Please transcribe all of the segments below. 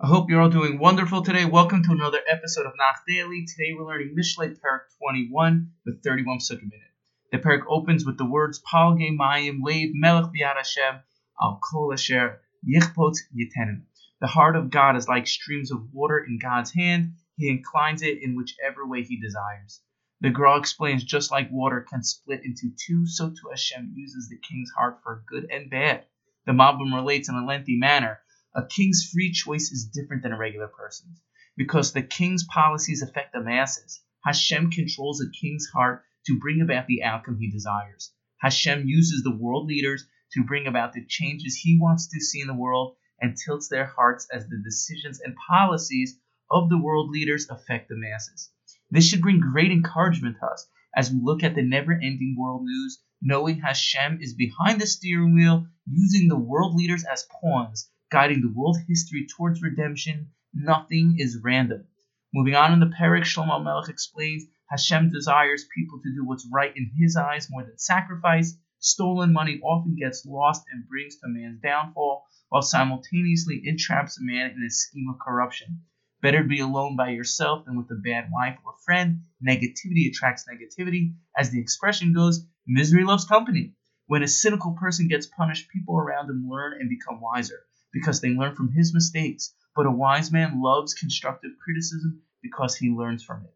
I hope you're all doing wonderful today. Welcome to another episode of Nach Daily. Today we're learning Mishlei Parak 21 with 31 Psukim in it. The parak opens with the words Palge Mayim Leiv Melech Biad Hashem Al Kol Asher Yichpot Yitenim. The heart of God is like streams of water in God's hand. He inclines it in whichever way He desires. The Gra explains just like water can split into two, so too Hashem uses the king's heart for good and bad. The Malbim relates in a lengthy manner a king's free choice is different than a regular person's because the king's policies affect the masses. Hashem controls a king's heart to bring about the outcome he desires. Hashem uses the world leaders to bring about the changes he wants to see in the world and tilts their hearts as the decisions and policies of the world leaders affect the masses. This should bring great encouragement to us as we look at the never ending world news, knowing Hashem is behind the steering wheel, using the world leaders as pawns guiding the world history towards redemption. Nothing is random. Moving on in the parak, Shlomo Melech explains Hashem desires people to do what's right in His eyes more than sacrifice. Stolen money often gets lost and brings to man's downfall, while simultaneously entraps a man in a scheme of corruption. Better be alone by yourself than with a bad wife or friend. Negativity attracts negativity. As the expression goes, misery loves company. When a cynical person gets punished, people around him learn and become wiser because they learn from his mistakes, but a wise man loves constructive criticism because he learns from it.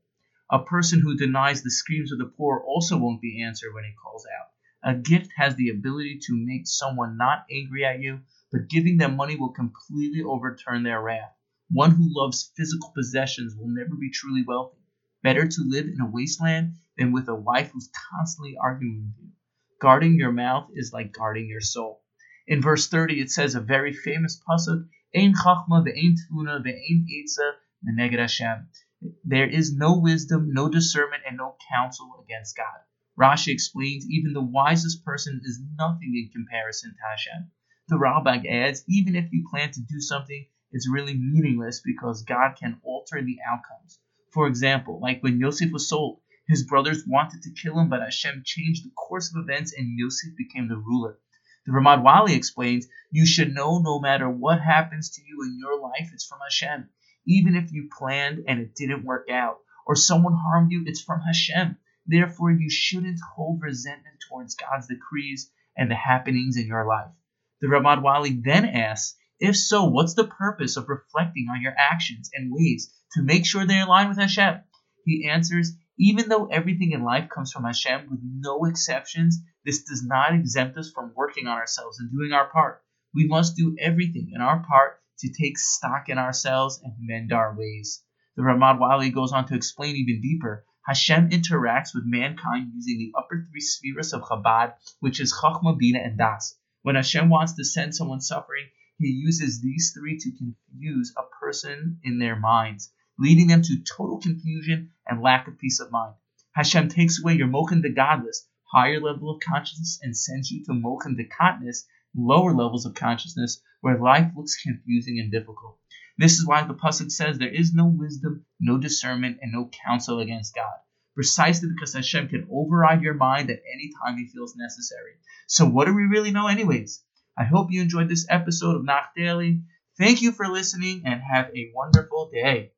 A person who denies the screams of the poor also won't be answered when he calls out. A gift has the ability to make someone not angry at you, but giving them money will completely overturn their wrath. One who loves physical possessions will never be truly wealthy. Better to live in a wasteland than with a wife who's constantly arguing with you. Guarding your mouth is like guarding your soul. In verse 30, it says a very famous pasuk, Ein chachma ve'ein tfuna ve'ein etza neged Hashem. There is no wisdom, no discernment, and no counsel against God. Rashi explains even the wisest person is nothing in comparison to Hashem. The Ralbag adds, even if you plan to do something, it's really meaningless because God can alter the outcomes. For example, like when Yosef was sold, his brothers wanted to kill him, but Hashem changed the course of events and Yosef became the ruler. The Ramad Vali explains, you should know no matter what happens to you in your life, it's from Hashem. Even if you planned and it didn't work out, or someone harmed you, it's from Hashem. Therefore, you shouldn't hold resentment towards God's decrees and the happenings in your life. The Ramad Vali then asks, if so, what's the purpose of reflecting on your actions and ways to make sure they align with Hashem? He answers, even though everything in life comes from Hashem with no exceptions, this does not exempt us from working on ourselves and doing our part. We must do everything in our part to take stock in ourselves and mend our ways. The Ramad Vali goes on to explain even deeper. Hashem interacts with mankind using the upper three spheres of Chabad, which is Chachma, Bina, and Das. When Hashem wants to send someone suffering, he uses these three to confuse a person in their minds, leading them to total confusion and lack of peace of mind. Hashem takes away your mochen d'gadlus, higher level of consciousness and sends you to mochen d'katnus, lower levels of consciousness, where life looks confusing and difficult. This is why the pasuk says there is no wisdom, no discernment, and no counsel against God. Precisely because Hashem can override your mind at any time He feels necessary. So, what do we really know, anyways? I hope you enjoyed this episode of Nach Daily. Thank you for listening and have a wonderful day.